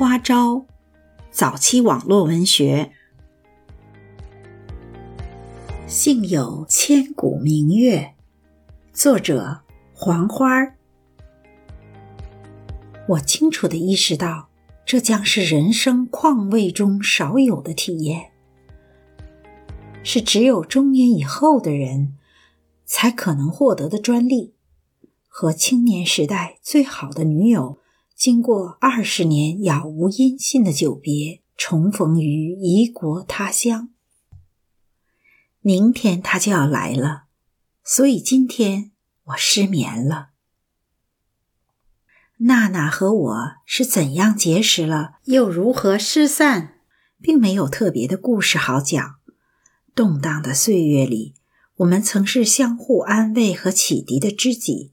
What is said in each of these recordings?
花招，早期网络文学。幸有千古明月，作者黄花。我清楚的意识到，这将是人生况味中少有的体验，是只有中年以后的人才可能获得的专利，和青年时代最好的女友。经过二十年杳无音信的久别，重逢于异国他乡。明天他就要来了，所以今天我失眠了。娜娜和我是怎样结识了，又如何失散，并没有特别的故事好讲。动荡的岁月里，我们曾是相互安慰和启迪的知己。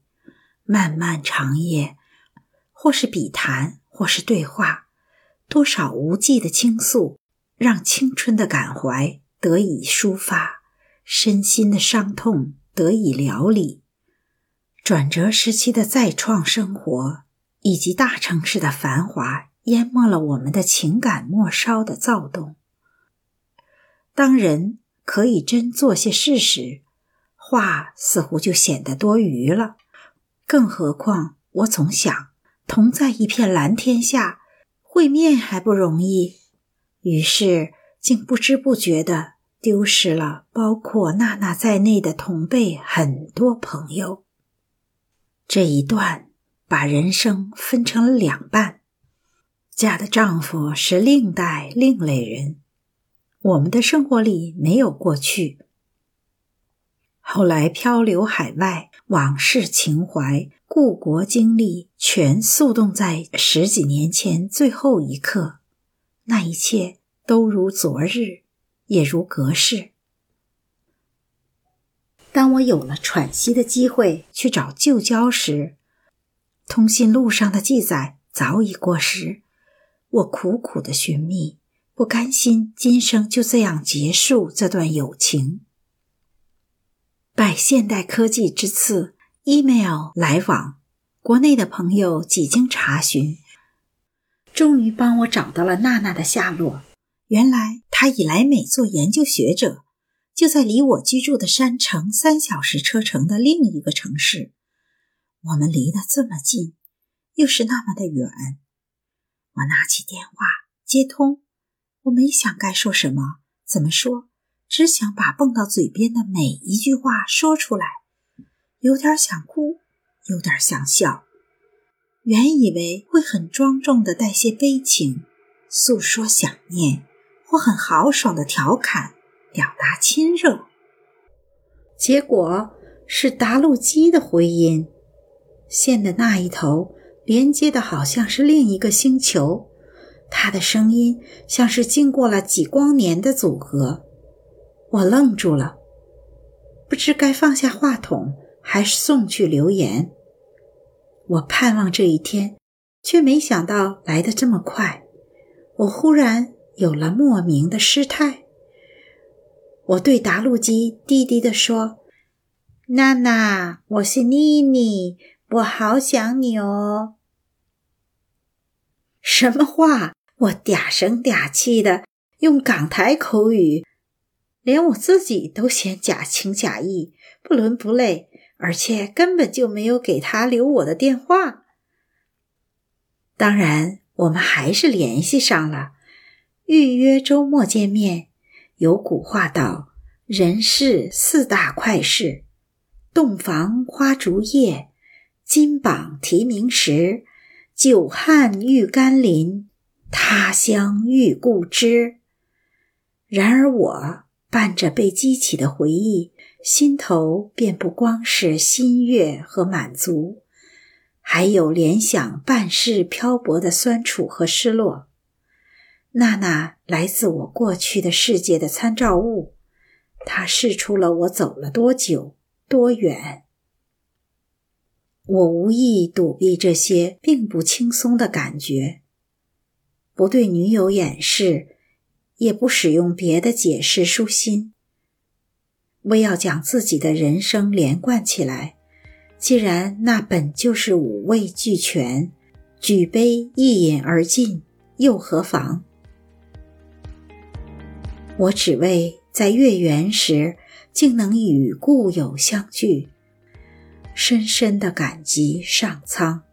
漫漫长夜。或是笔谈，或是对话，多少无际的倾诉，让青春的感怀得以抒发，身心的伤痛得以疗理。转折时期的再创生活，以及大城市的繁华，淹没了我们的情感末梢的躁动。当人可以真做些事时，话似乎就显得多余了。更何况，我总想。同在一片蓝天下，会面还不容易，于是竟不知不觉的丢失了包括娜娜在内的同辈很多朋友。这一段把人生分成了两半。嫁的丈夫是另代另类人，我们的生活里没有过去。后来漂流海外，往事情怀。故国经历全速冻在十几年前最后一刻，那一切都如昨日，也如隔世。当我有了喘息的机会去找旧交时，通信录上的记载早已过时。我苦苦的寻觅，不甘心今生就这样结束这段友情。拜现代科技之赐。email 来往，国内的朋友几经查询，终于帮我找到了娜娜的下落。原来她已来美做研究学者，就在离我居住的山城三小时车程的另一个城市。我们离得这么近，又是那么的远。我拿起电话接通，我没想该说什么，怎么说，只想把蹦到嘴边的每一句话说出来。有点想哭，有点想笑。原以为会很庄重的带些悲情，诉说想念，或很豪爽的调侃，表达亲热。结果是达录机的回音，线的那一头连接的好像是另一个星球，他的声音像是经过了几光年的阻隔。我愣住了，不知该放下话筒。还是送去留言。我盼望这一天，却没想到来得这么快。我忽然有了莫名的失态。我对答录机低低的说：“娜娜，我是妮妮，我好想你哦。”什么话？我嗲声嗲气的用港台口语，连我自己都嫌假情假意，不伦不类。而且根本就没有给他留我的电话。当然，我们还是联系上了，预约周末见面。有古话道：“人世四大快事，洞房花烛夜，金榜题名时，久旱遇甘霖，他乡遇故知。”然而，我伴着被激起的回忆。心头便不光是心悦和满足，还有联想半世漂泊的酸楚和失落。娜娜来自我过去的世界的参照物，它试出了我走了多久、多远。我无意躲避这些并不轻松的感觉，不对女友掩饰，也不使用别的解释舒心。为要将自己的人生连贯起来，既然那本就是五味俱全，举杯一饮而尽，又何妨？我只为在月圆时，竟能与故友相聚，深深的感激上苍。